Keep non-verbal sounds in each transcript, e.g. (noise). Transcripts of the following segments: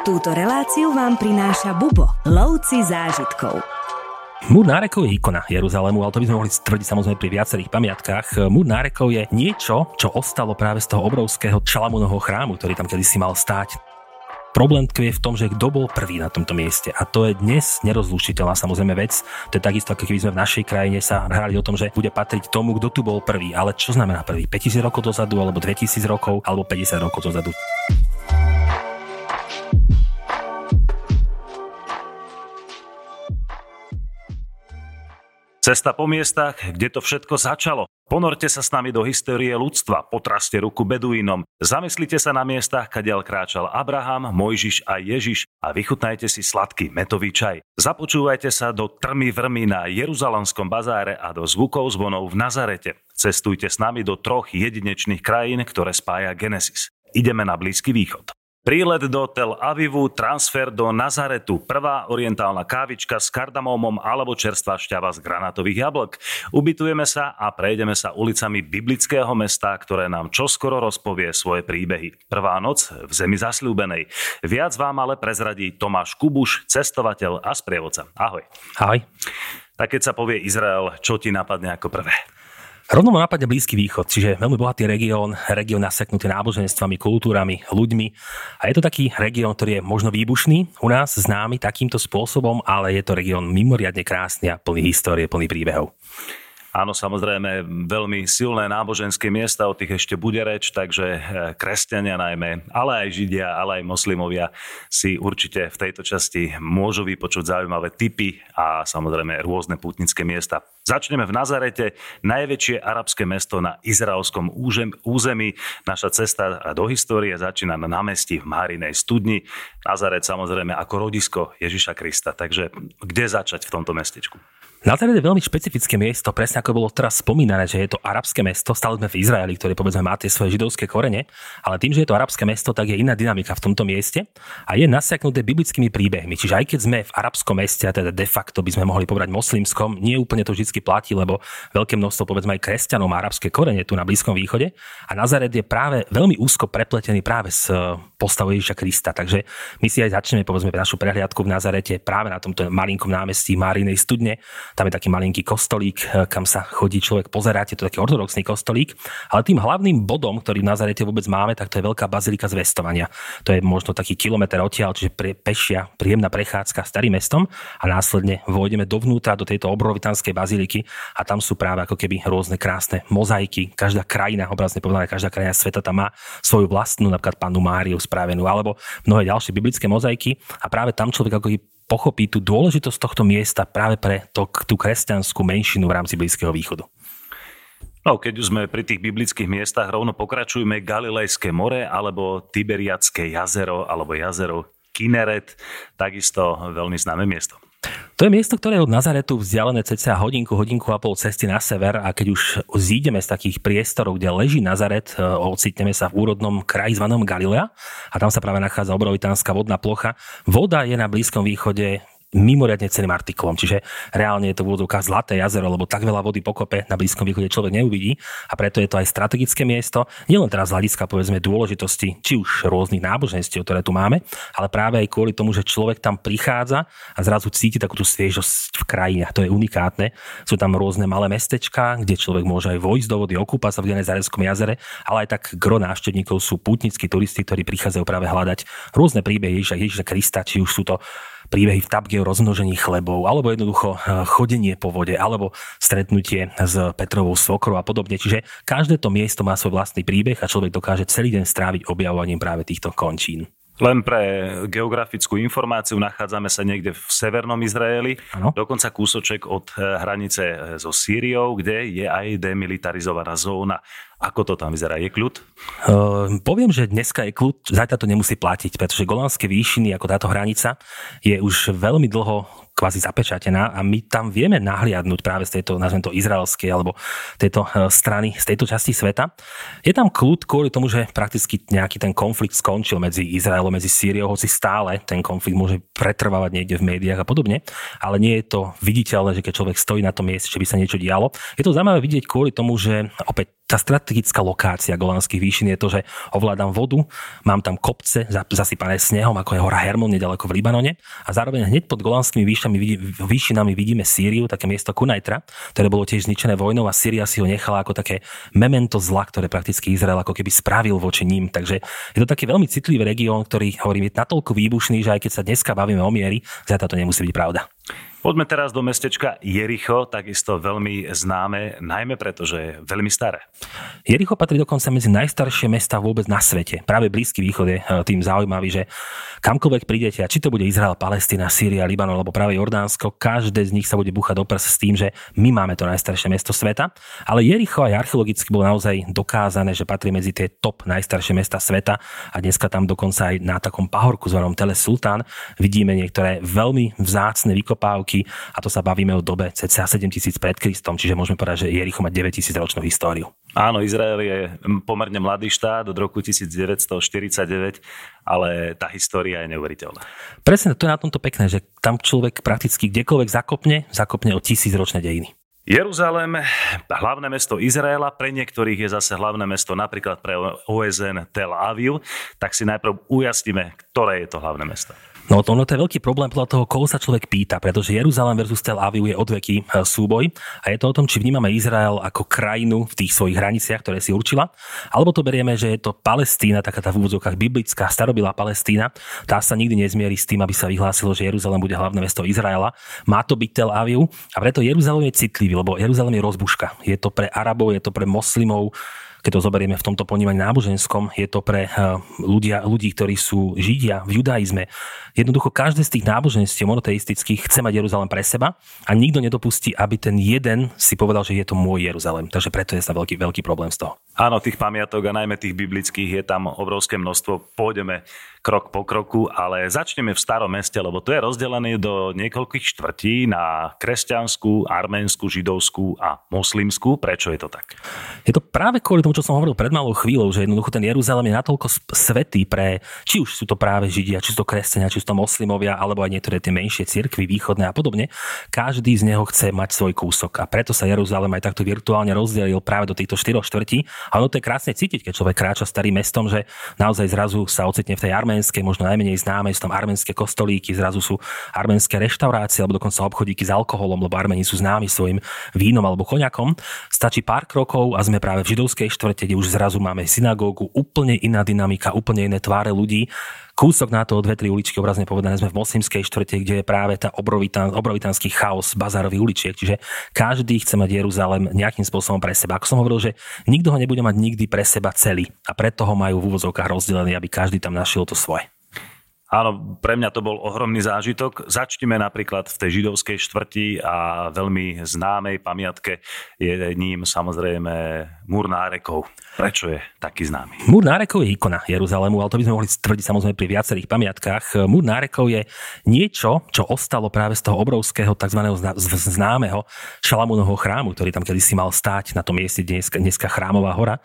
Túto reláciu vám prináša Bubo, lovci zážitkov. Múr nárekov je ikona Jeruzalému, ale to by sme mohli tvrdiť samozrejme pri viacerých pamiatkách. Múr nárekov je niečo, čo ostalo práve z toho obrovského Šalamúnovho chrámu, ktorý tam kedysi mal stáť. Problém tkvie v tom, že kto bol prvý na tomto mieste. A to je dnes nerozlučiteľná samozrejme vec. To je takisto, ako keby sme v našej krajine sa hrali o tom, že bude patriť tomu, kto tu bol prvý. Ale čo znamená prvý? 5000 rokov dozadu, alebo 2000 rokov, alebo 50 rokov dozadu. Cesta po miestach, kde to všetko začalo. Ponorte sa s nami do histórie ľudstva, potraste ruku beduínom, zamyslite sa na miestach, kadiaľ kráčal Abraham, Mojžiš a Ježiš a vychutnajte si sladký metový čaj. Započúvajte sa do trmy vrmy na Jeruzalemskom bazáre a do zvukov zvonov v Nazarete. Cestujte s nami do troch jedinečných krajín, ktoré spája Genesis. Ideme na Blízky východ. Prílet do Tel Avivu, transfer do Nazaretu, prvá orientálna kávička s kardamómom alebo čerstvá šťava z granátových jablk. Ubytujeme sa a prejdeme sa ulicami biblického mesta, ktoré nám čoskoro rozpovie svoje príbehy. Prvá noc v zemi zasľúbenej. Viac vám ale prezradí Tomáš Kubuš, cestovateľ a sprievodca. Ahoj. Ahoj. Tak keď sa povie Izrael, čo ti napadne ako prvé? Rovno ma napadne Blízky východ, čiže veľmi bohatý región, región naseknutý náboženstvami, kultúrami, ľuďmi. A je to taký región, ktorý je možno výbušný, u nás známy takýmto spôsobom, ale je to región mimoriadne krásny a plný histórie, plný príbehov. Áno, samozrejme, veľmi silné náboženské miesta, o tých ešte bude reč, takže eh, kresťania najmä, ale aj židia, ale aj moslimovia si určite v tejto časti môžu vypočuť zaujímavé typy a samozrejme rôzne putnické miesta. Začneme v Nazarete, najväčšie arabské mesto na izraelskom území. Naša cesta do histórie začína na námestí v Márinej studni. Nazaret samozrejme ako rodisko Ježiša Krista. Takže kde začať v tomto mestečku? Nazaret je veľmi špecifické miesto, presne ako bolo teraz spomínané, že je to arabské mesto. Stále sme v Izraeli, ktorý povedzme má tie svoje židovské korene, ale tým, že je to arabské mesto, tak je iná dynamika v tomto mieste a je nasiaknuté biblickými príbehmi. Čiže aj keď sme v arabskom meste, a teda de facto by sme mohli povedať moslimskom, nie úplne to vždy platí, lebo veľké množstvo povedzme aj kresťanov má arabské korene tu na Blízkom východe a Nazaret je práve veľmi úzko prepletený práve s eh, postavou Ježiša Krista. Takže my si aj začneme povedzme našu prehliadku v Nazarete práve na tomto malinkom námestí Márinej studne tam je taký malinký kostolík, eh, kam sa chodí človek pozerať, je to taký ortodoxný kostolík. Ale tým hlavným bodom, ktorý v Nazarete vôbec máme, tak to je veľká bazilika zvestovania. To je možno taký kilometr odtiaľ, čiže pre, pešia, príjemná prechádzka starým mestom a následne vôjdeme dovnútra do tejto obrovitanskej baziliky a tam sú práve ako keby rôzne krásne mozaiky. Každá krajina, obrazne povedané, každá krajina sveta tam má svoju vlastnú, napríklad panu Máriu spravenú, alebo mnohé ďalšie biblické mozaiky a práve tam človek ako pochopí tú dôležitosť tohto miesta práve pre to, tú kresťanskú menšinu v rámci Blízkeho východu. No, keď už sme pri tých biblických miestach, rovno pokračujme Galilejské more alebo Tiberiacké jazero alebo jazero Kineret, takisto veľmi známe miesto. To je miesto, ktoré je od Nazaretu vzdialené cca hodinku, hodinku a pol cesty na sever a keď už zídeme z takých priestorov, kde leží Nazaret, e, ocitneme sa v úrodnom kraji zvanom Galilea a tam sa práve nachádza obrovitánska vodná plocha. Voda je na Blízkom východe mimoriadne ceným artiklom. Čiže reálne je to v úvodzovkách zlaté jazero, lebo tak veľa vody pokope na Blízkom východe človek neuvidí a preto je to aj strategické miesto, nielen teraz z hľadiska povedzme dôležitosti či už rôznych náboženstiev, ktoré tu máme, ale práve aj kvôli tomu, že človek tam prichádza a zrazu cíti takú tú sviežosť v krajine. To je unikátne. Sú tam rôzne malé mestečka, kde človek môže aj vojsť do vody, okúpať sa v Genezareckom jazere, ale aj tak gro návštevníkov sú pútnickí turisti, ktorí prichádzajú práve hľadať rôzne príbehy Ježiša, Ježiša Krista, či už sú to príbehy v tabge o rozmnožení chlebov, alebo jednoducho eh, chodenie po vode, alebo stretnutie s Petrovou svokrou a podobne. Čiže každé to miesto má svoj vlastný príbeh a človek dokáže celý deň stráviť objavovaním práve týchto končín. Len pre geografickú informáciu nachádzame sa niekde v severnom Izraeli, ano. dokonca kúsoček od eh, hranice eh, so Sýriou, kde je aj demilitarizovaná zóna. Ako to tam vyzerá? Je kľud? Uh, poviem, že dneska je kľud, zajtra to nemusí platiť, pretože Golánske výšiny, ako táto hranica, je už veľmi dlho kvázi zapečatená a my tam vieme nahliadnúť práve z tejto, nazvem to izraelskej alebo tejto e, strany, z tejto časti sveta. Je tam kľud kvôli tomu, že prakticky nejaký ten konflikt skončil medzi Izraelom, medzi Sýriou, hoci stále ten konflikt môže pretrvávať niekde v médiách a podobne, ale nie je to viditeľné, že keď človek stojí na tom mieste, že by sa niečo dialo. Je to zaujímavé vidieť kvôli tomu, že opäť tá strategická lokácia Golánskych výšin je to, že ovládam vodu, mám tam kopce zasypané snehom, ako je hora Hermon nedaleko v Libanone a zároveň hneď pod Golánskými výšinami, výšinami vidíme Sýriu, také miesto Kunajtra, ktoré bolo tiež zničené vojnou a Sýria si ho nechala ako také memento zla, ktoré prakticky Izrael ako keby spravil voči ním. Takže je to taký veľmi citlivý región, ktorý hovorím, je natoľko výbušný, že aj keď sa dneska bavíme o miery, zatiaľ to nemusí byť pravda. Poďme teraz do mestečka Jericho, takisto veľmi známe, najmä preto, že je veľmi staré. Jericho patrí dokonca medzi najstaršie mesta vôbec na svete. Práve Blízky východ je e, tým zaujímavý, že kamkoľvek prídete, a či to bude Izrael, Palestina, Sýria, Libanon alebo práve Jordánsko, každé z nich sa bude buchať do prs s tým, že my máme to najstaršie mesto sveta. Ale Jericho aj archeologicky bolo naozaj dokázané, že patrí medzi tie top najstaršie mesta sveta a dneska tam dokonca aj na takom pahorku zvanom Tele Sultán vidíme niektoré veľmi vzácne vykopávky roky a to sa bavíme o dobe cca 7000 pred Kristom, čiže môžeme povedať, že Jericho má 9000 ročnú históriu. Áno, Izrael je pomerne mladý štát od roku 1949, ale tá história je neuveriteľná. Presne, to je na tomto pekné, že tam človek prakticky kdekoľvek zakopne, zakopne o tisíc ročné dejiny. Jeruzalém, hlavné mesto Izraela, pre niektorých je zase hlavné mesto napríklad pre OSN Tel Aviv, tak si najprv ujasníme, ktoré je to hlavné mesto. No to, no, to je veľký problém podľa toho, koho sa človek pýta, pretože Jeruzalém versus Tel Aviv je odveký e, súboj a je to o tom, či vnímame Izrael ako krajinu v tých svojich hraniciach, ktoré si určila, alebo to berieme, že je to Palestína, taká tá v úvodzovkách biblická, starobilá Palestína, tá sa nikdy nezmierí s tým, aby sa vyhlásilo, že Jeruzalém bude hlavné mesto Izraela. Má to byť Tel Aviv a preto Jeruzalém je citlivý, lebo Jeruzalém je rozbuška. Je to pre Arabov, je to pre moslimov, keď to zoberieme v tomto ponímaní náboženskom, je to pre eh, ľudia, ľudí, ktorí sú židia v judaizme. Jednoducho každé z tých náboženstiev monoteistických chce mať Jeruzalém pre seba a nikto nedopustí, aby ten jeden si povedal, že je to môj Jeruzalém. Takže preto je sa veľký, veľký problém z toho. Áno, tých pamiatok a najmä tých biblických je tam obrovské množstvo. Pôjdeme krok po kroku, ale začneme v starom meste, lebo to je rozdelené do niekoľkých štvrtí na kresťanskú, arménsku, židovskú a moslimskú. Prečo je to tak? Je to práve kvôli tomu, čo som hovoril pred malou chvíľou, že jednoducho ten Jeruzalém je natoľko svetý pre, či už sú to práve židia, či sú to kresťania, či sú to moslimovia, alebo aj niektoré tie menšie cirkvy východné a podobne. Každý z neho chce mať svoj kúsok a preto sa Jeruzalém aj takto virtuálne rozdelil práve do týchto štyroch štvrtí. A ono to je krásne cítiť, keď človek kráča starým mestom, že naozaj zrazu sa ocitne v tej armé arménskej, možno najmenej známe, sú tam arménske kostolíky, zrazu sú arménske reštaurácie alebo dokonca obchodíky s alkoholom, lebo Armeni sú známi svojim vínom alebo koňakom. Stačí pár krokov a sme práve v židovskej štvrte, kde už zrazu máme synagógu, úplne iná dynamika, úplne iné tváre ľudí kúsok na to od dve, tri uličky, obrazne povedané, sme v moslimskej štvrte, kde je práve tá obrovitán, obrovitánsky chaos bazárových uličiek. Čiže každý chce mať Jeruzalém nejakým spôsobom pre seba. Ako som hovoril, že nikto ho nebude mať nikdy pre seba celý. A preto ho majú v úvozovkách rozdelený, aby každý tam našiel to svoje. Áno, pre mňa to bol ohromný zážitok. Začneme napríklad v tej židovskej štvrti a veľmi známej pamiatke je ním samozrejme múr nárekov. Prečo je taký známy? Múr nárekov je ikona Jeruzalému, ale to by sme mohli tvrdiť samozrejme pri viacerých pamiatkách. Múr nárekov je niečo, čo ostalo práve z toho obrovského tzv. známeho Šalamúnovho chrámu, ktorý tam kedysi mal stáť na tom mieste dneska, dneska chrámová hora.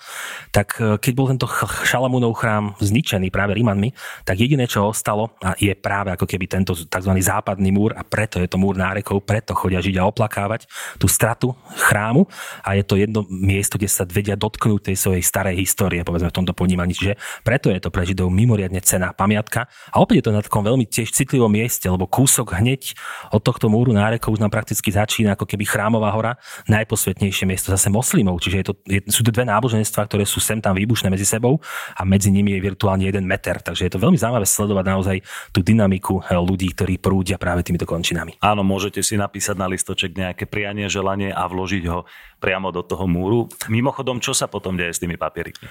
Tak eh, keď bol tento Šalamúnov chrám zničený práve Rímanmi, tak jediné, čo ostalo, stalo a je práve ako keby tento tzv. západný múr a preto je to múr nárekov, preto chodia Židia oplakávať tú stratu chrámu a je to jedno miesto, kde sa vedia dotknúť tej svojej starej histórie, povedzme v tomto ponímaní. Čiže preto je to pre Židov mimoriadne cená pamiatka a opäť je to na takom veľmi tiež citlivom mieste, lebo kúsok hneď od tohto múru nárekov už nám prakticky začína ako keby chrámová hora, najposvetnejšie miesto zase moslimov, čiže je to, je, sú to dve náboženstva, ktoré sú sem tam výbušné medzi sebou a medzi nimi je virtuálne jeden meter, takže je to veľmi zaujímavé sledovať naozaj naozaj tú dynamiku eh, ľudí, ktorí prúdia práve týmito končinami. Áno, môžete si napísať na listoček nejaké prianie, želanie a vložiť ho priamo do toho múru. Mimochodom, čo sa potom deje s tými papierikmi?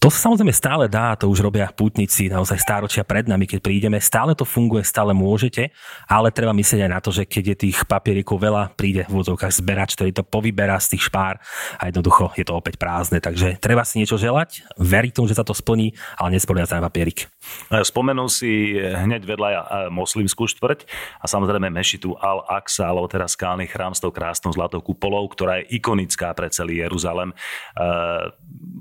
To sa samozrejme stále dá, to už robia pútnici naozaj stáročia pred nami, keď prídeme. Stále to funguje, stále môžete, ale treba myslieť aj na to, že keď je tých papierikov veľa, príde v úvodzovkách zberač, ktorý to povyberá z tých špár a jednoducho je to opäť prázdne. Takže treba si niečo želať, veriť tomu, že sa to splní, ale nespoliať sa na papierik. Spomenul si hneď vedľa moslimskú štvrť a samozrejme mešitu Al-Aqsa, alebo teraz skálny chrám s tou krásnou zlatou kupolou, ktorá je ikonická pre celý Jeruzalem.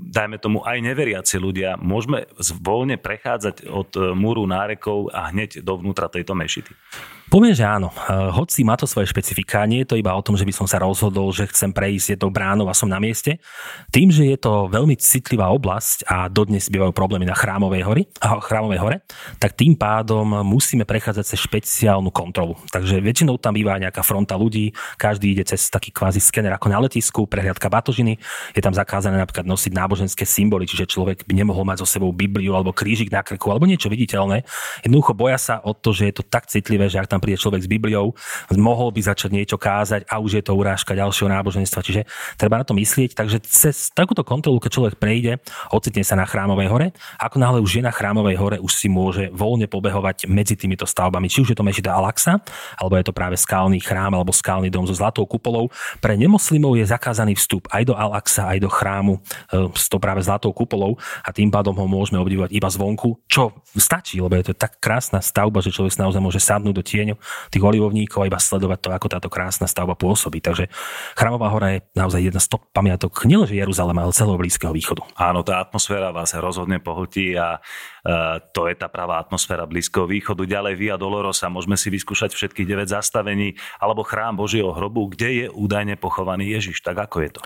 Dajme tomu aj neveriaci ľudia, môžeme voľne prechádzať od e, múru nárekov a hneď dovnútra tejto mešity? Poviem, že áno. Eh, hoci má to svoje špecifika, nie je to iba o tom, že by som sa rozhodol, že chcem prejsť jednou bránou a som na mieste. Tým, že je to veľmi citlivá oblasť a dodnes bývajú problémy na Chrámovej, hory, Chrámovej hore, tak tým pádom musíme prechádzať cez špeciálnu kontrolu. Takže väčšinou tam býva nejaká fronta ľudí, každý ide cez taký kvázi skener ako na letisku, prehliadka batožiny, je tam zakázané napríklad nosiť náboženské symboly, čiže človek by nemohol mať so sebou Bibliu alebo krížik na krku alebo niečo viditeľné. Jednoducho boja sa o to, že je to tak citlivé, že ak tam tam príde človek s Bibliou, mohol by začať niečo kázať a už je to urážka ďalšieho náboženstva. Čiže treba na to myslieť. Takže cez takúto kontrolu, keď človek prejde, ocitne sa na Chrámovej hore. Ako náhle už je na Chrámovej hore, už si môže voľne pobehovať medzi týmito stavbami. Či už je to Mešita Alaxa, alebo je to práve skalný chrám alebo skalný dom so zlatou kupolou. Pre nemoslimov je zakázaný vstup aj do Alaxa, aj do chrámu e, s to práve zlatou kupolou a tým pádom ho môžeme obdivovať iba zvonku, čo stačí, lebo je to tak krásna stavba, že človek naozaj môže sadnúť do tieň tieňu tých olivovníkov a iba sledovať to, ako táto krásna stavba pôsobí. Takže Chramová hora je naozaj jedna z top pamiatok nielenže Jeruzalema, ale celého Blízkeho východu. Áno, tá atmosféra vás rozhodne pohltí a uh, to je tá pravá atmosféra Blízkeho východu. Ďalej Via Dolorosa, môžeme si vyskúšať všetkých 9 zastavení, alebo chrám Božieho hrobu, kde je údajne pochovaný Ježiš. Tak ako je to?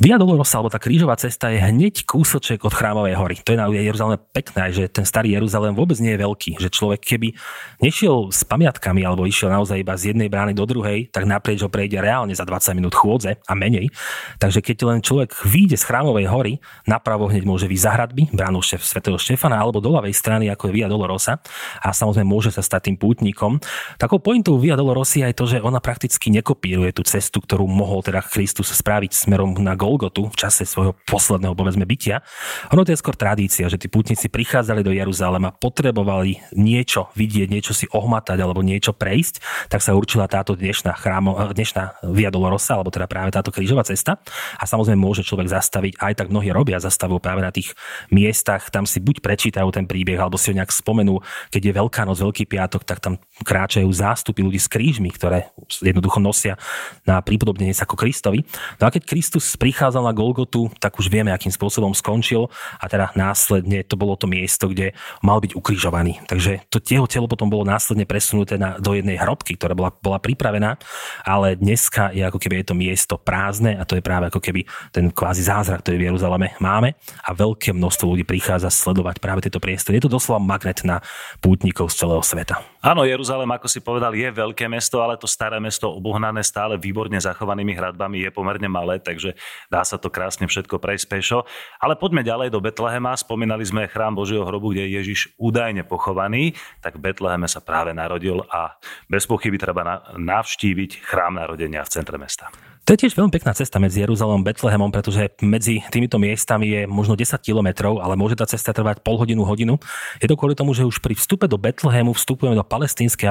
Via Dolorosa, alebo tá krížová cesta je hneď kúsoček od Chrámovej hory. To je na Jeruzaleme pekné, že ten starý Jeruzalém vôbec nie je veľký. Že človek keby nešiel s pamiatkami alebo išiel naozaj iba z jednej brány do druhej, tak naprieč ho prejde reálne za 20 minút chôdze a menej. Takže keď len človek vyjde z Chrámovej hory, napravo hneď môže vyjsť za hradby, bránu šef, svätého Štefana, alebo do ľavej strany, ako je Via Dolorosa a samozrejme môže sa stať tým pútnikom. Takou pointou Via Dolorosa je to, že ona prakticky nekopíruje tú cestu, ktorú mohol teda Kristus spraviť smerom na Golgotu v čase svojho posledného, povedzme, bytia. Ono to je skôr tradícia, že tí putníci prichádzali do Jeruzalema, potrebovali niečo vidieť, niečo si ohmatať alebo niečo prejsť, tak sa určila táto dnešná, chrámo, dnešná Via Dolorosa, alebo teda práve táto krížová cesta. A samozrejme môže človek zastaviť, aj tak mnohí robia, zastavujú práve na tých miestach, tam si buď prečítajú ten príbeh, alebo si ho nejak spomenú, keď je Veľká noc, Veľký piatok, tak tam kráčajú zástupy ľudí s krížmi, ktoré jednoducho nosia na prípodobnenie sa ako Kristovi. No a keď Kristus pri prichádzal na Golgotu, tak už vieme, akým spôsobom skončil a teda následne to bolo to miesto, kde mal byť ukrižovaný. Takže to jeho telo potom bolo následne presunuté na, do jednej hrobky, ktorá bola, bola pripravená, ale dneska je ako keby je to miesto prázdne a to je práve ako keby ten kvázi zázrak, ktorý v Jeruzaleme máme a veľké množstvo ľudí prichádza sledovať práve tieto priestory. Je to doslova magnet na pútnikov z celého sveta. Áno, Jeruzalém, ako si povedal, je veľké mesto, ale to staré mesto obohnané stále výborne zachovanými hradbami je pomerne malé, takže dá sa to krásne všetko prejsť pešo. Ale poďme ďalej do Betlehema. Spomínali sme chrám Božieho hrobu, kde je Ježiš údajne pochovaný. Tak v Betleheme sa práve narodil a bez pochyby treba navštíviť chrám narodenia v centre mesta. To je tiež veľmi pekná cesta medzi Jeruzalom a Betlehemom, pretože medzi týmito miestami je možno 10 kilometrov, ale môže tá cesta trvať pol hodinu, hodinu. Je to kvôli tomu, že už pri vstupe do Betlehemu vstupujeme do palestínskej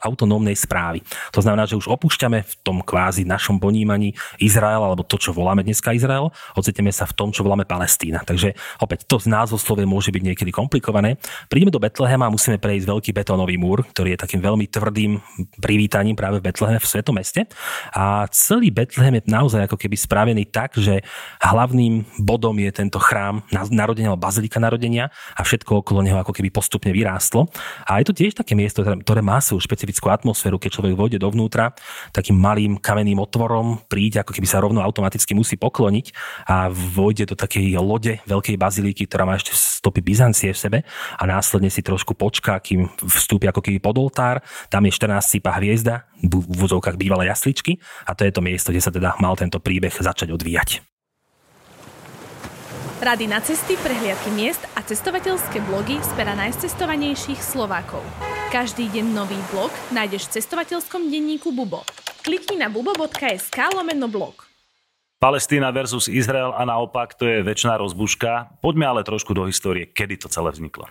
autonómnej správy. To znamená, že už opúšťame v tom kvázi našom ponímaní Izrael, alebo to, čo voláme dneska Izrael, ocitneme sa v tom, čo voláme Palestína. Takže opäť to názvoslovie môže byť niekedy komplikované. Prídeme do Betlehema a musíme prejsť veľký betónový múr, ktorý je takým veľmi tvrdým privítaním práve v Betleheme v svetom meste. A celý Betlehem je naozaj ako keby spravený tak, že hlavným bodom je tento chrám narodenia alebo bazilika narodenia a všetko okolo neho ako keby postupne vyrástlo. A je to tiež také miesto, ktoré má svoju špecifickú atmosféru, keď človek vôjde dovnútra takým malým kamenným otvorom, príde ako keby sa rovno automaticky musí pokloniť a vôjde do takej lode veľkej bazilíky, ktorá má ešte stopy Byzancie v sebe a následne si trošku počká, kým vstúpi ako keby pod oltár. Tam je 14 sípa hviezda, v úvodzovkách bývalé jasličky a to je to miesto, kde sa teda mal tento príbeh začať odvíjať. Rady na cesty, prehliadky miest a cestovateľské blogy z pera najcestovanejších Slovákov. Každý deň nový blog nájdeš v cestovateľskom denníku Bubo. Klikni na bubo.sk lomeno blog. Palestína versus Izrael a naopak, to je väčšiná rozbuška. Poďme ale trošku do histórie, kedy to celé vzniklo.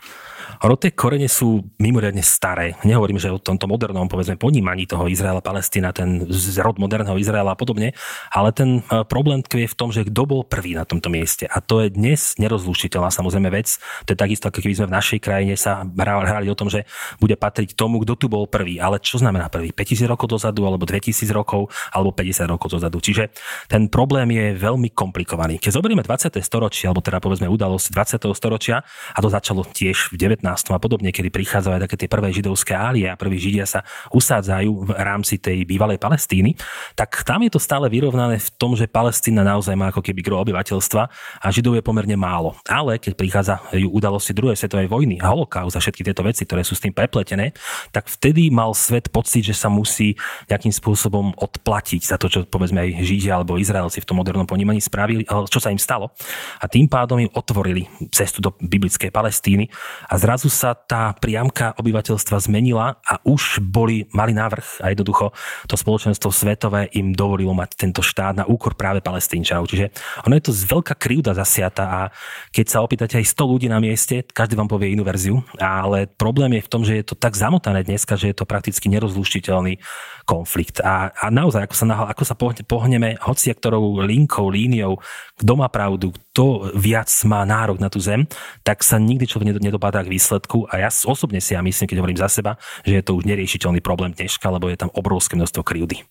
Ono tie korene sú mimoriadne staré. Nehovorím, že o tomto modernom, povedzme, ponímaní toho Izraela, Palestína, ten rod moderného Izraela a podobne, ale ten e, problém tkvie v tom, že kto bol prvý na tomto mieste. A to je dnes nerozlučiteľná samozrejme vec. To je takisto, ako keby sme v našej krajine sa hrali o tom, že bude patriť tomu, kto tu bol prvý. Ale čo znamená prvý? 5000 rokov dozadu, alebo 2000 rokov, alebo 50 rokov dozadu. Čiže ten problém problém je veľmi komplikovaný. Keď zoberieme 20. storočie, alebo teda povedzme udalosti 20. storočia, a to začalo tiež v 19. a podobne, kedy prichádzajú také tie prvé židovské álie a prví židia sa usádzajú v rámci tej bývalej Palestíny, tak tam je to stále vyrovnané v tom, že Palestína naozaj má ako keby gro obyvateľstva a židov je pomerne málo. Ale keď prichádzajú udalosti druhej svetovej vojny holokaust a všetky tieto veci, ktoré sú s tým prepletené, tak vtedy mal svet pocit, že sa musí nejakým spôsobom odplatiť za to, čo povedzme aj Židia alebo Izraelci tom modernom ponímaní spravili, ale čo sa im stalo. A tým pádom im otvorili cestu do biblickej Palestíny a zrazu sa tá priamka obyvateľstva zmenila a už boli, mali návrh a jednoducho to spoločenstvo svetové im dovolilo mať tento štát na úkor práve palestínčanov. Čiže ono je to veľká krivda zasiata a keď sa opýtate aj 100 ľudí na mieste, každý vám povie inú verziu, ale problém je v tom, že je to tak zamotané dneska, že je to prakticky nerozluštiteľný konflikt. A, a naozaj, ako sa, ako sa pohneme linkou, líniou, kto má pravdu, kto viac má nárok na tú zem, tak sa nikdy človek nedopadá k výsledku. A ja osobne si ja myslím, keď hovorím za seba, že je to už neriešiteľný problém dneška, lebo je tam obrovské množstvo krivdy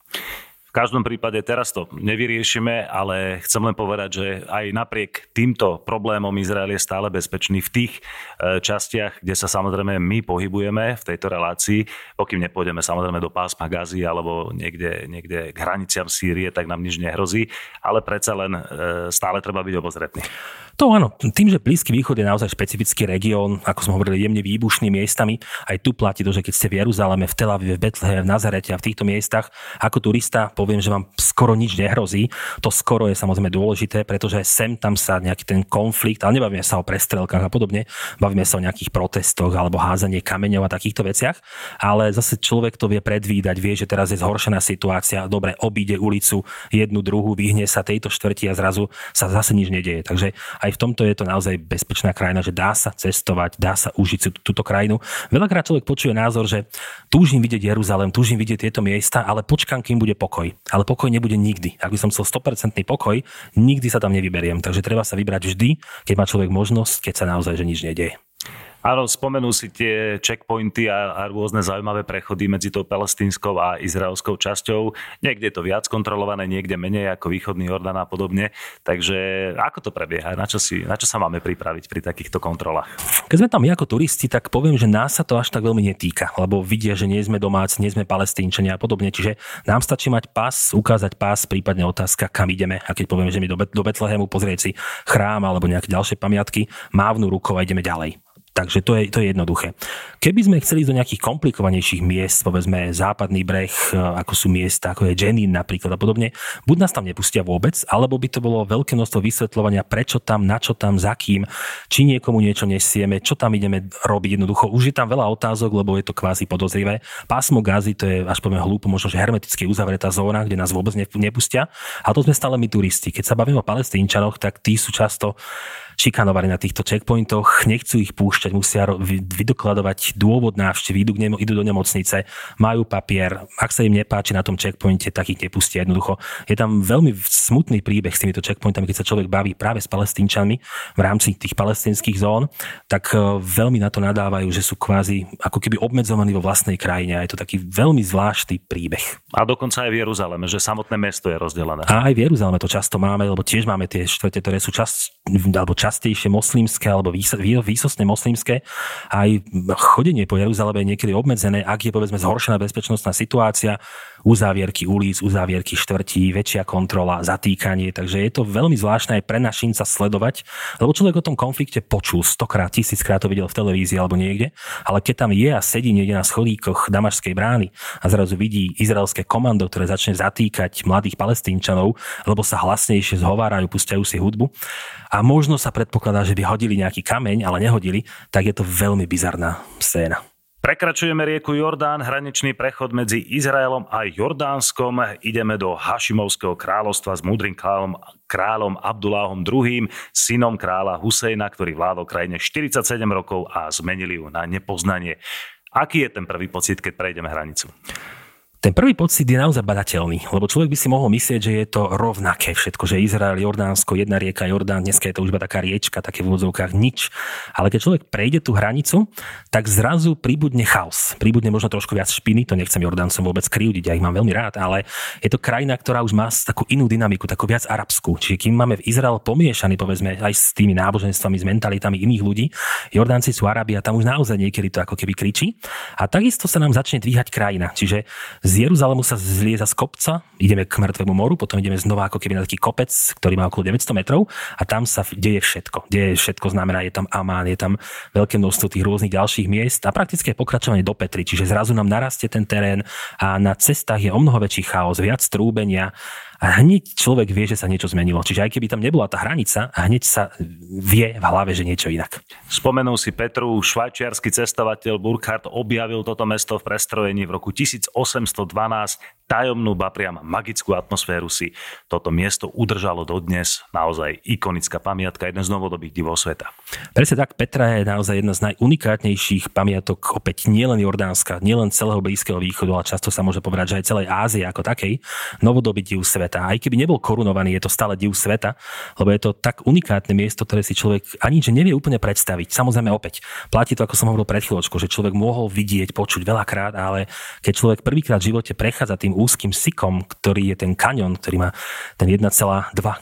každom prípade teraz to nevyriešime, ale chcem len povedať, že aj napriek týmto problémom Izrael je stále bezpečný v tých e, častiach, kde sa samozrejme my pohybujeme v tejto relácii. Pokým nepôjdeme samozrejme do pásma Gazy alebo niekde, niekde k hraniciam Sýrie, tak nám nič nehrozí, ale predsa len e, stále treba byť obozretný. To áno, tým, že Blízky východ je naozaj špecifický región, ako sme hovorili, jemne výbušnými miestami, aj tu platí to, že keď ste v Jeruzaleme, v Tel Avive, v Betlehe, v Nazarete a v týchto miestach, ako turista poviem, že vám skoro nič nehrozí. To skoro je samozrejme dôležité, pretože sem tam sa nejaký ten konflikt, ale nebavíme sa o prestrelkách a podobne, bavíme sa o nejakých protestoch alebo házanie kameňov a takýchto veciach, ale zase človek to vie predvídať, vie, že teraz je zhoršená situácia, dobre, obíde ulicu jednu, druhú, vyhne sa tejto štvrti a zrazu sa zase nič nedieje. Takže aj v tomto je to naozaj bezpečná krajina, že dá sa cestovať, dá sa užiť túto krajinu. Veľakrát človek počuje názor, že túžim vidieť Jeruzalém, túžim vidieť tieto miesta, ale počkám, kým bude pokoj. Ale pokoj nebude nikdy. Ak by som chcel 100% pokoj, nikdy sa tam nevyberiem. Takže treba sa vybrať vždy, keď má človek možnosť, keď sa naozaj že nič nedieje. Áno, spomenú si tie checkpointy a, a rôzne zaujímavé prechody medzi tou palestínskou a izraelskou časťou. Niekde je to viac kontrolované, niekde menej ako východný Jordán a podobne. Takže ako to prebieha? Na čo, si, na čo sa máme pripraviť pri takýchto kontrolách? Keď sme tam my ako turisti, tak poviem, že nás sa to až tak veľmi netýka, lebo vidia, že nie sme domáci, nie sme palestínčania a podobne. Čiže nám stačí mať pás, ukázať pás, prípadne otázka, kam ideme. A keď povieme, že my do, do Betlehemu pozrieť si chrám alebo nejaké ďalšie pamiatky, mávnu rukou a ideme ďalej. Takže to je, to je jednoduché. Keby sme chceli ísť do nejakých komplikovanejších miest, povedzme západný breh, e, ako sú miesta, ako je Jenin napríklad a podobne, buď nás tam nepustia vôbec, alebo by to bolo veľké množstvo vysvetľovania, prečo tam, na čo tam, za kým, či niekomu niečo nesieme, čo tam ideme robiť. Jednoducho, už je tam veľa otázok, lebo je to kvázi podozrivé. Pásmo Gazy, to je až poviem hlúpo, možno že hermeticky uzavretá zóna, kde nás vôbec nepustia. A to sme stále my turisti. Keď sa bavíme o palestínčanoch, tak tí sú často šikanovaní na týchto checkpointoch, nechcú ich púšťať, musia vydokladovať dôvod návštevy, idú, idú do nemocnice, majú papier, ak sa im nepáči na tom checkpointe, tak ich nepustia jednoducho. Je tam veľmi smutný príbeh s týmito checkpointami, keď sa človek baví práve s palestínčanmi v rámci tých palestínskych zón, tak e, veľmi na to nadávajú, že sú kvázi ako keby obmedzovaní vo vlastnej krajine a je to taký veľmi zvláštny príbeh. A dokonca aj v Jeruzaleme, že samotné mesto je rozdelené. A aj v Jeruzaleme to často máme, lebo tiež máme tie štvrte, ktoré sú čas, alebo častejšie moslimské alebo výsostne moslimské. Aj chodenie po Jeruzaleme je niekedy obmedzené, ak je povedzme zhoršená bezpečnostná situácia, uzávierky ulic, uzávierky štvrtí, väčšia kontrola, zatýkanie, takže je to veľmi zvláštne aj pre našinca sledovať, lebo človek o tom konflikte počul stokrát, tisíckrát to videl v televízii alebo niekde, ale keď tam je a sedí niekde na schodíkoch Damašskej brány a zrazu vidí izraelské komando, ktoré začne zatýkať mladých palestínčanov, lebo sa hlasnejšie zhovárajú, pustiajú si hudbu a možno sa predpokladá, že by hodili nejaký kameň, ale nehodili, tak je to veľmi bizarná scéna. Prekračujeme rieku Jordán, hraničný prechod medzi Izraelom a Jordánskom. Ideme do Hašimovského kráľovstva s múdrym kráľom, kráľom Abduláhom II, synom kráľa Husejna, ktorý vládol krajine 47 rokov a zmenili ju na nepoznanie. Aký je ten prvý pocit, keď prejdeme hranicu? Ten prvý pocit je naozaj badateľný, lebo človek by si mohol myslieť, že je to rovnaké všetko, že Izrael, Jordánsko, jedna rieka Jordán, dneska je to už iba taká riečka, také v úvodzovkách nič. Ale keď človek prejde tú hranicu, tak zrazu príbudne chaos. Príbudne možno trošku viac špiny, to nechcem Jordáncom vôbec krivdiť, ja ich mám veľmi rád, ale je to krajina, ktorá už má takú inú dynamiku, takú viac arabskú. Čiže kým máme v Izrael pomiešaný, povedzme, aj s tými náboženstvami, s mentalitami iných ľudí, Jordánci sú Arabi a tam už naozaj niekedy to ako keby kričí. A takisto sa nám začne dvíhať krajina. Čiže z Jeruzalému sa zlieza z kopca, ideme k Mŕtvemu moru, potom ideme znova ako keby na taký kopec, ktorý má okolo 900 metrov a tam sa deje všetko. Deje všetko znamená, je tam Amán, je tam veľké množstvo tých rôznych ďalších miest a praktické pokračovanie do Petry, čiže zrazu nám narastie ten terén a na cestách je o mnoho väčší chaos, viac trúbenia a hneď človek vie, že sa niečo zmenilo. Čiže aj keby tam nebola tá hranica, hneď sa vie v hlave, že niečo inak. Spomenul si Petru, švajčiarsky cestovateľ Burkhardt objavil toto mesto v prestrojení v roku 1812 tajomnú, ba priam magickú atmosféru si toto miesto udržalo dodnes. Naozaj ikonická pamiatka, jeden z novodobých divov sveta. Presne tak, Petra je naozaj jedna z najunikátnejších pamiatok opäť nielen Jordánska, nielen celého Blízkeho východu, ale často sa môže povedať, že aj celej Ázie ako takej, novodobý div sveta. Aj keby nebol korunovaný, je to stále div sveta, lebo je to tak unikátne miesto, ktoré si človek ani že nevie úplne predstaviť. Samozrejme opäť, platí to, ako som hovoril pred chvíľočkou, že človek mohol vidieť, počuť veľakrát, ale keď človek prvýkrát v živote prechádza tým úzkým sikom, ktorý je ten kanion, ktorý má ten 1,2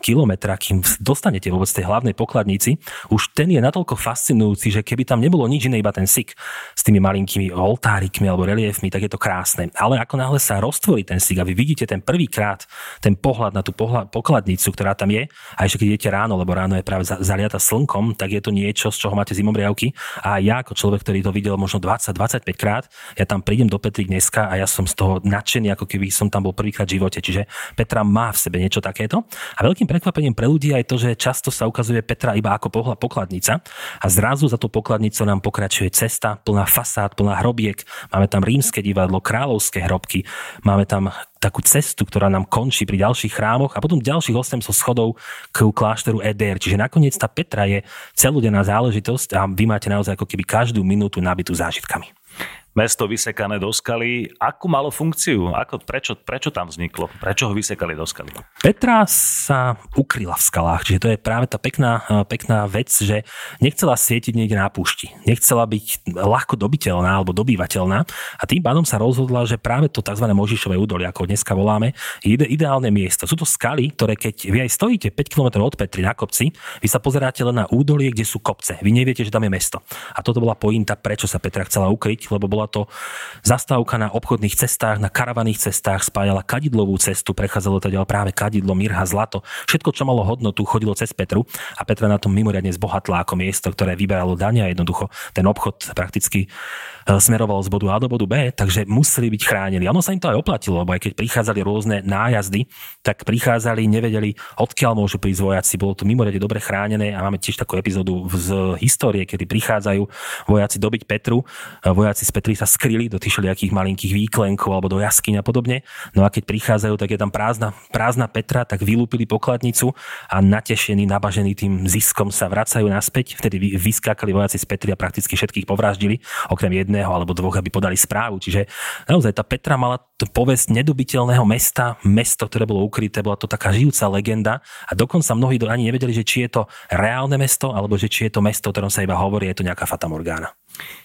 km, kým dostanete vôbec tej hlavnej pokladnici, už ten je natoľko fascinujúci, že keby tam nebolo nič iné, iba ten sik s tými malinkými oltárikmi alebo reliefmi, tak je to krásne. Ale ako náhle sa roztvorí ten sik a vy vidíte ten prvýkrát ten pohľad na tú pohľad, pokladnicu, ktorá tam je, a ešte keď idete ráno, lebo ráno je práve zaliata slnkom, tak je to niečo, z čoho máte zimomriavky. A ja ako človek, ktorý to videl možno 20-25 krát, ja tam prídem do Petry dneska a ja som z toho nadšený, ako keby som tam bol prvýkrát v živote. Čiže Petra má v sebe niečo takéto. A veľkým prekvapením pre ľudí je to, že často sa ukazuje Petra iba ako pohľad pokladnica a zrazu za tú pokladnicu nám pokračuje cesta plná fasád, plná hrobiek. Máme tam rímske divadlo, kráľovské hrobky, máme tam takú cestu, ktorá nám končí pri ďalších chrámoch a potom ďalších 800 schodov k kláštoru Eder. Čiže nakoniec tá Petra je celodenná záležitosť a vy máte naozaj ako keby každú minútu nabitú zážitkami mesto vysekané do skaly. Akú malo funkciu? Ako, prečo, prečo tam vzniklo? Prečo ho vysekali do skaly? Petra sa ukryla v skalách, čiže to je práve tá pekná, pekná vec, že nechcela sietiť niekde na púšti. Nechcela byť ľahko dobiteľná alebo dobývateľná a tým pádom sa rozhodla, že práve to tzv. Možišové údolie, ako dneska voláme, je ideálne miesto. Sú to skaly, ktoré keď vy aj stojíte 5 km od Petry na kopci, vy sa pozeráte len na údolie, kde sú kopce. Vy neviete, že tam je mesto. A toto bola pointa, prečo sa Petra chcela ukryť, lebo bola bola to zastávka na obchodných cestách, na karavaných cestách, spájala kadidlovú cestu, prechádzalo to ďalej práve kadidlo, mirha, zlato. Všetko, čo malo hodnotu, chodilo cez Petru a Petra na tom mimoriadne zbohatla ako miesto, ktoré vyberalo dania. Jednoducho ten obchod prakticky E, smeroval z bodu A do bodu B, takže museli byť chránení. Ono sa im to aj oplatilo, lebo aj keď prichádzali rôzne nájazdy, tak prichádzali, nevedeli, odkiaľ môžu prísť vojaci. Bolo to mimoriadne dobre chránené a máme tiež takú epizódu z histórie, kedy prichádzajú vojaci dobiť Petru. E, vojaci z Petry sa skryli do tých všelijakých malinkých výklenkov alebo do jaskyň a podobne. No a keď prichádzajú, tak je tam prázdna, prázdna Petra, tak vylúpili pokladnicu a natešení, nabažení tým ziskom sa vracajú naspäť. Vtedy vyskákali vojaci z Petry a prakticky všetkých povraždili, okrem jedného jedného alebo dvoch, aby podali správu. Čiže naozaj tá Petra mala povesť nedobytelného mesta, mesto, ktoré bolo ukryté, bola to taká žijúca legenda a dokonca mnohí ani nevedeli, že či je to reálne mesto, alebo že či je to mesto, o ktorom sa iba hovorí, je to nejaká fatamorgána.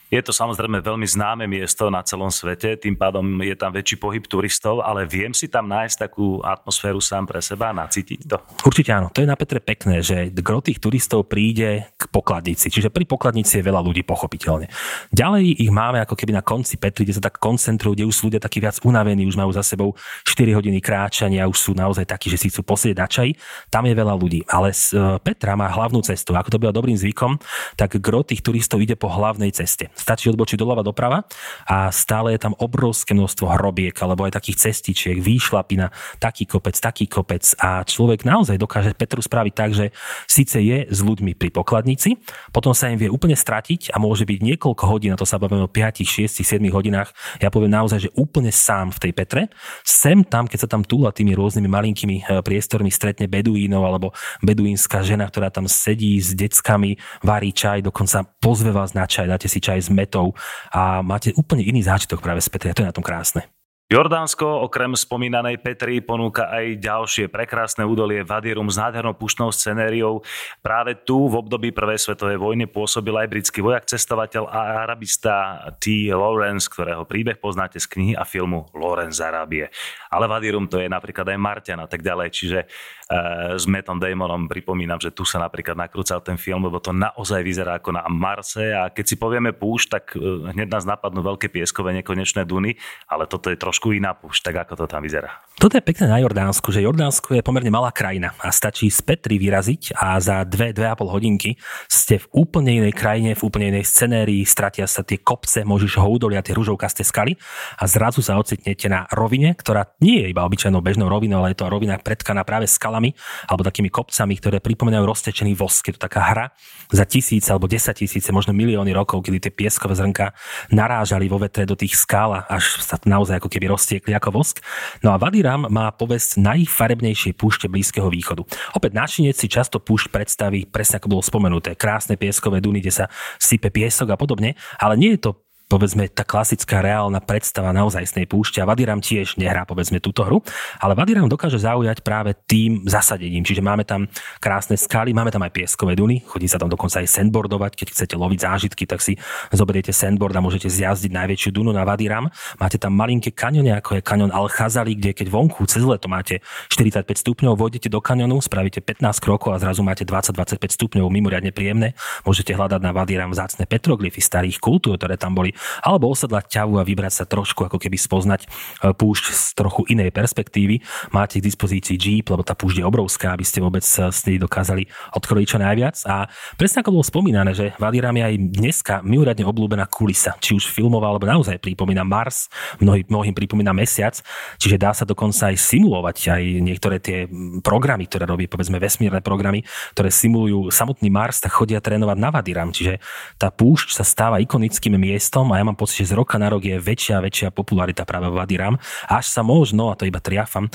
Je to samozrejme veľmi známe miesto na celom svete, tým pádom je tam väčší pohyb turistov, ale viem si tam nájsť takú atmosféru sám pre seba, nacítiť to? Určite áno, to je na Petre pekné, že gro tých turistov príde k pokladnici, čiže pri pokladnici je veľa ľudí pochopiteľne. Ďalej ich máme ako keby na konci Petry, kde sa tak koncentrujú, kde už sú ľudia takí viac unavení, už majú za sebou 4 hodiny kráčania, už sú naozaj takí, že si chcú posieť na čaj. Tam je veľa ľudí, ale e, Petra má hlavnú cestu. Ako to bylo dobrým zvykom, tak gro tých turistov ide po hlavnej ceste stačí odbočiť doľava doprava a stále je tam obrovské množstvo hrobiek alebo aj takých cestičiek, výšlapina, taký kopec, taký kopec a človek naozaj dokáže Petru spraviť tak, že síce je s ľuďmi pri pokladnici, potom sa im vie úplne stratiť a môže byť niekoľko hodín, a to sa bavíme o 5, 6, 7 hodinách, ja poviem naozaj, že úplne sám v tej Petre. Sem tam, keď sa tam túla tými rôznymi malinkými e, priestormi, stretne beduínov alebo beduínska žena, ktorá tam sedí s deckami, varí čaj, dokonca pozve vás na čaj, dáte si čaj metou a máte úplne iný zážitok práve z Petry a to je na tom krásne. Jordánsko okrem spomínanej Petry ponúka aj ďalšie prekrásne údolie Vadirum s nádhernou puštnou scenériou. Práve tu v období Prvej svetovej vojny pôsobil aj britský vojak, cestovateľ a arabista T. Lawrence, ktorého príbeh poznáte z knihy a filmu Lawrence Arábie. Ale Vadirum to je napríklad aj Martian a tak ďalej, čiže uh, s Mattom Damonom pripomínam, že tu sa napríklad nakrúcal ten film, lebo to naozaj vyzerá ako na Marse a keď si povieme púšť, tak uh, hneď nás napadnú veľké pieskové nekonečné duny, ale toto je trošku trošku iná púšť, tak ako to tam vyzerá. Toto je pekné na Jordánsku, že Jordánsko je pomerne malá krajina a stačí z Petry vyraziť a za 2-2,5 hodinky ste v úplne inej krajine, v úplne inej scenérii, stratia sa tie kopce, môžeš ho udolia tie rúžovkasté skaly a zrazu sa ocitnete na rovine, ktorá nie je iba obyčajnou bežnou rovinou, ale je to rovina predkaná práve skalami alebo takými kopcami, ktoré pripomínajú roztečený vosk. Je to taká hra za tisíc alebo desať tisíce, možno milióny rokov, kedy tie pieskové zrnka narážali vo vetre do tých skál až sa naozaj ako keby roztiekli ako vosk. No a Vadiram má povesť najfarebnejšej púšte Blízkeho východu. Opäť nášinec si často púšť predstaví, presne ako bolo spomenuté, krásne pieskové duny, kde sa sype piesok a podobne, ale nie je to povedzme tá klasická reálna predstava naozajstnej púšte a Vadiram tiež nehrá povedzme túto hru, ale Vadiram dokáže zaujať práve tým zasadením, čiže máme tam krásne skaly, máme tam aj pieskové duny, chodí sa tam dokonca aj sandboardovať, keď chcete loviť zážitky, tak si zoberiete sandboard a môžete zjazdiť najväčšiu dunu na Vadiram. Máte tam malinké kanione, ako je kanion Al Khazali, kde keď vonku cez leto máte 45 stupňov, vôjdete do kanionu, spravíte 15 krokov a zrazu máte 20-25 stupňov, mimoriadne príjemné. Môžete hľadať na Vadiram vzácne petroglyfy starých kultúr, ktoré tam boli alebo osedlať ťavu a vybrať sa trošku ako keby spoznať e, púšť z trochu inej perspektívy. Máte k dispozícii Jeep, lebo tá púšť je obrovská, aby ste vôbec s nej dokázali odkrojiť čo najviac. A presne ako bolo spomínané, že Vadiram je aj dneska mimoriadne obľúbená kulisa, či už filmová, alebo naozaj pripomína Mars, mnohý, mnohým pripomína Mesiac, čiže dá sa dokonca aj simulovať aj niektoré tie programy, ktoré robí, povedzme vesmírne programy, ktoré simulujú samotný Mars, tak chodia trénovať na Vadiram, čiže tá púšť sa stáva ikonickým miestom a ja mám pocit, že z roka na rok je väčšia a väčšia popularita práve Vadiram, až sa možno, a to iba triafam,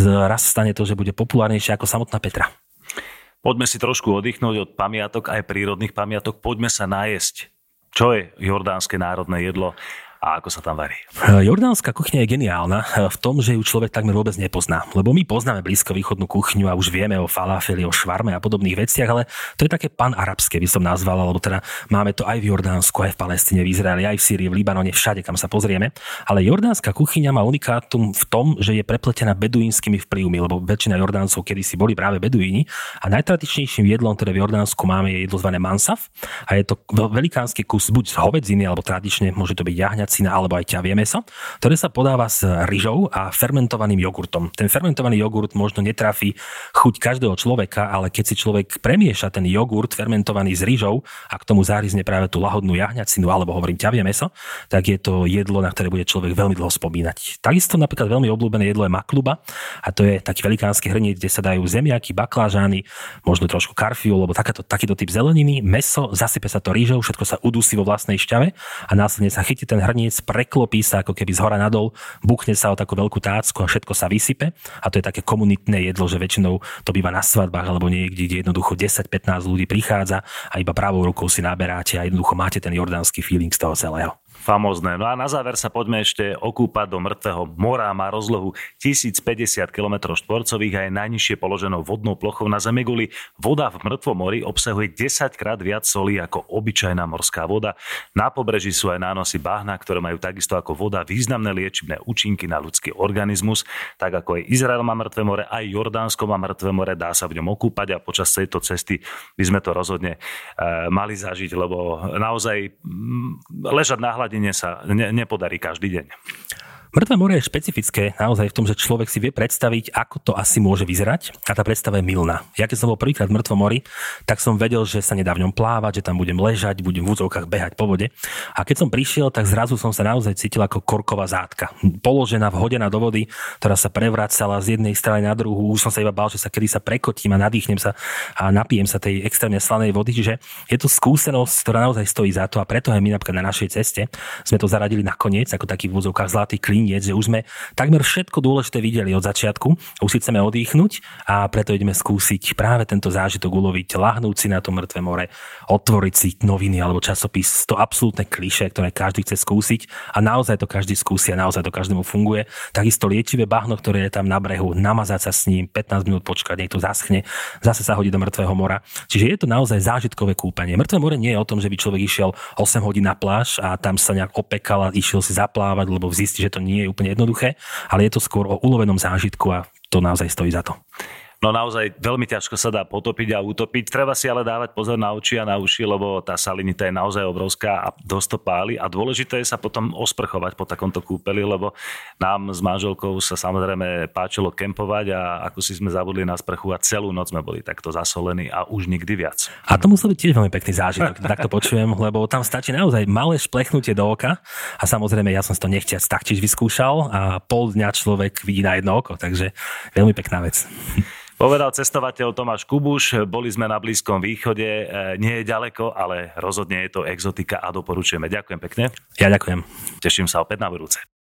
raz stane to, že bude populárnejšia ako samotná Petra. Poďme si trošku oddychnúť od pamiatok, aj prírodných pamiatok. Poďme sa najesť. Čo je jordánske národné jedlo? A ako sa tam varí? Eh, jordánska kuchyňa je geniálna eh, v tom, že ju človek takmer vôbec nepozná. Lebo my poznáme blízkovýchodnú kuchyňu a už vieme o falafeli, o švarme a podobných veciach, ale to je také panarabské, by som nazval, lebo teda máme to aj v Jordánsku, aj v Palestíne, v Izraeli, aj v Sýrii, v Libanone, všade, kam sa pozrieme. Ale jordánska kuchyňa má unikátum v tom, že je prepletená beduínskymi vplyvmi, lebo väčšina Jordáncov kedysi boli práve beduíni a najtradičnejším jedlom, ktoré v Jordánsku máme, je jedlo zvané mansaf a je to velikánsky kus buď z hovedziny, alebo tradične môže to byť jahňa vajacina alebo aj ťavie meso, ktoré sa podáva s ryžou a fermentovaným jogurtom. Ten fermentovaný jogurt možno netrafí chuť každého človeka, ale keď si človek premieša ten jogurt fermentovaný s ryžou a k tomu zárizne práve tú lahodnú jahňacinu alebo hovorím ťavie meso, tak je to jedlo, na ktoré bude človek veľmi dlho spomínať. Takisto napríklad veľmi obľúbené jedlo je makluba a to je taký velikánsky hrniec, kde sa dajú zemiaky, baklážány, možno trošku karfiu, alebo takáto, takýto typ zeleniny, meso, zasype sa to rýžou, všetko sa udusí vo vlastnej šťave a následne sa chytí ten hrniec hrniec, preklopí sa ako keby z hora nadol, buchne sa o takú veľkú tácku a všetko sa vysype. A to je také komunitné jedlo, že väčšinou to býva na svadbách alebo niekde, kde jednoducho 10-15 ľudí prichádza a iba pravou rukou si naberáte a jednoducho máte ten jordánsky feeling z toho celého famózne. No a na záver sa poďme ešte okúpať do mŕtvého mora. Má rozlohu 1050 km štvorcových a je najnižšie položenou vodnou plochou na Zemeguli. Voda v mŕtvom mori obsahuje 10 krát viac solí ako obyčajná morská voda. Na pobreží sú aj nánosy bahna, ktoré majú takisto ako voda významné liečebné účinky na ľudský organizmus. Tak ako aj Izrael má mŕtve more, aj Jordánsko má mŕtve more, dá sa v ňom okúpať a počas tejto cesty by sme to rozhodne e, mali zažiť, lebo naozaj mm, ležať na hladine sa ne, nepodarí každý deň. Mŕtve more je špecifické naozaj v tom, že človek si vie predstaviť, ako to asi môže vyzerať a tá predstava je milná. Ja keď som bol prvýkrát v mŕtvom mori, tak som vedel, že sa nedá v ňom plávať, že tam budem ležať, budem v úzovkách behať po vode. A keď som prišiel, tak zrazu som sa naozaj cítil ako korková zátka. Položená, vhodená do vody, ktorá sa prevracala z jednej strany na druhú. Už som sa iba bál, že sa kedy sa prekotím a nadýchnem sa a napijem sa tej extrémne slanej vody. Čiže je to skúsenosť, ktorá naozaj stojí za to a preto aj my napríklad na našej ceste sme to zaradili nakoniec ako taký v úzovkách zlatý klín viniec, že už sme takmer všetko dôležité videli od začiatku. Už si chceme oddychnúť a preto ideme skúsiť práve tento zážitok uloviť, lahnúť si na to mŕtve more, otvoriť si noviny alebo časopis, to absolútne kliše, ktoré každý chce skúsiť a naozaj to každý skúsi a naozaj to každému funguje. Takisto liečivé bahno, ktoré je tam na brehu, namazať sa s ním, 15 minút počkať, nech to zaschne, zase sa hodí do mŕtvého mora. Čiže je to naozaj zážitkové kúpanie. Mŕtve more nie je o tom, že by človek išiel 8 hodín na pláž a tam sa nejak opekal a išiel si zaplávať, lebo zistí, že to nie je úplne jednoduché, ale je to skôr o ulovenom zážitku a to naozaj stojí za to. No naozaj veľmi ťažko sa dá potopiť a utopiť. Treba si ale dávať pozor na oči a na uši, lebo tá salinita je naozaj obrovská a dosť to páli. A dôležité je sa potom osprchovať po takomto kúpeli, lebo nám s manželkou sa samozrejme páčilo kempovať a ako si sme zabudli na sprchu a celú noc sme boli takto zasolení a už nikdy viac. A to musel byť tiež veľmi pekný zážitok, (laughs) takto počujem, lebo tam stačí naozaj malé šplechnutie do oka a samozrejme ja som to nechťac taktiež vyskúšal a pol dňa človek vidí na jedno oko, takže veľmi pekná vec. (laughs) Povedal cestovateľ Tomáš Kubuš, boli sme na Blízkom východe, e, nie je ďaleko, ale rozhodne je to exotika a doporučujeme. Ďakujem pekne. Ja ďakujem. Teším sa opäť na budúce.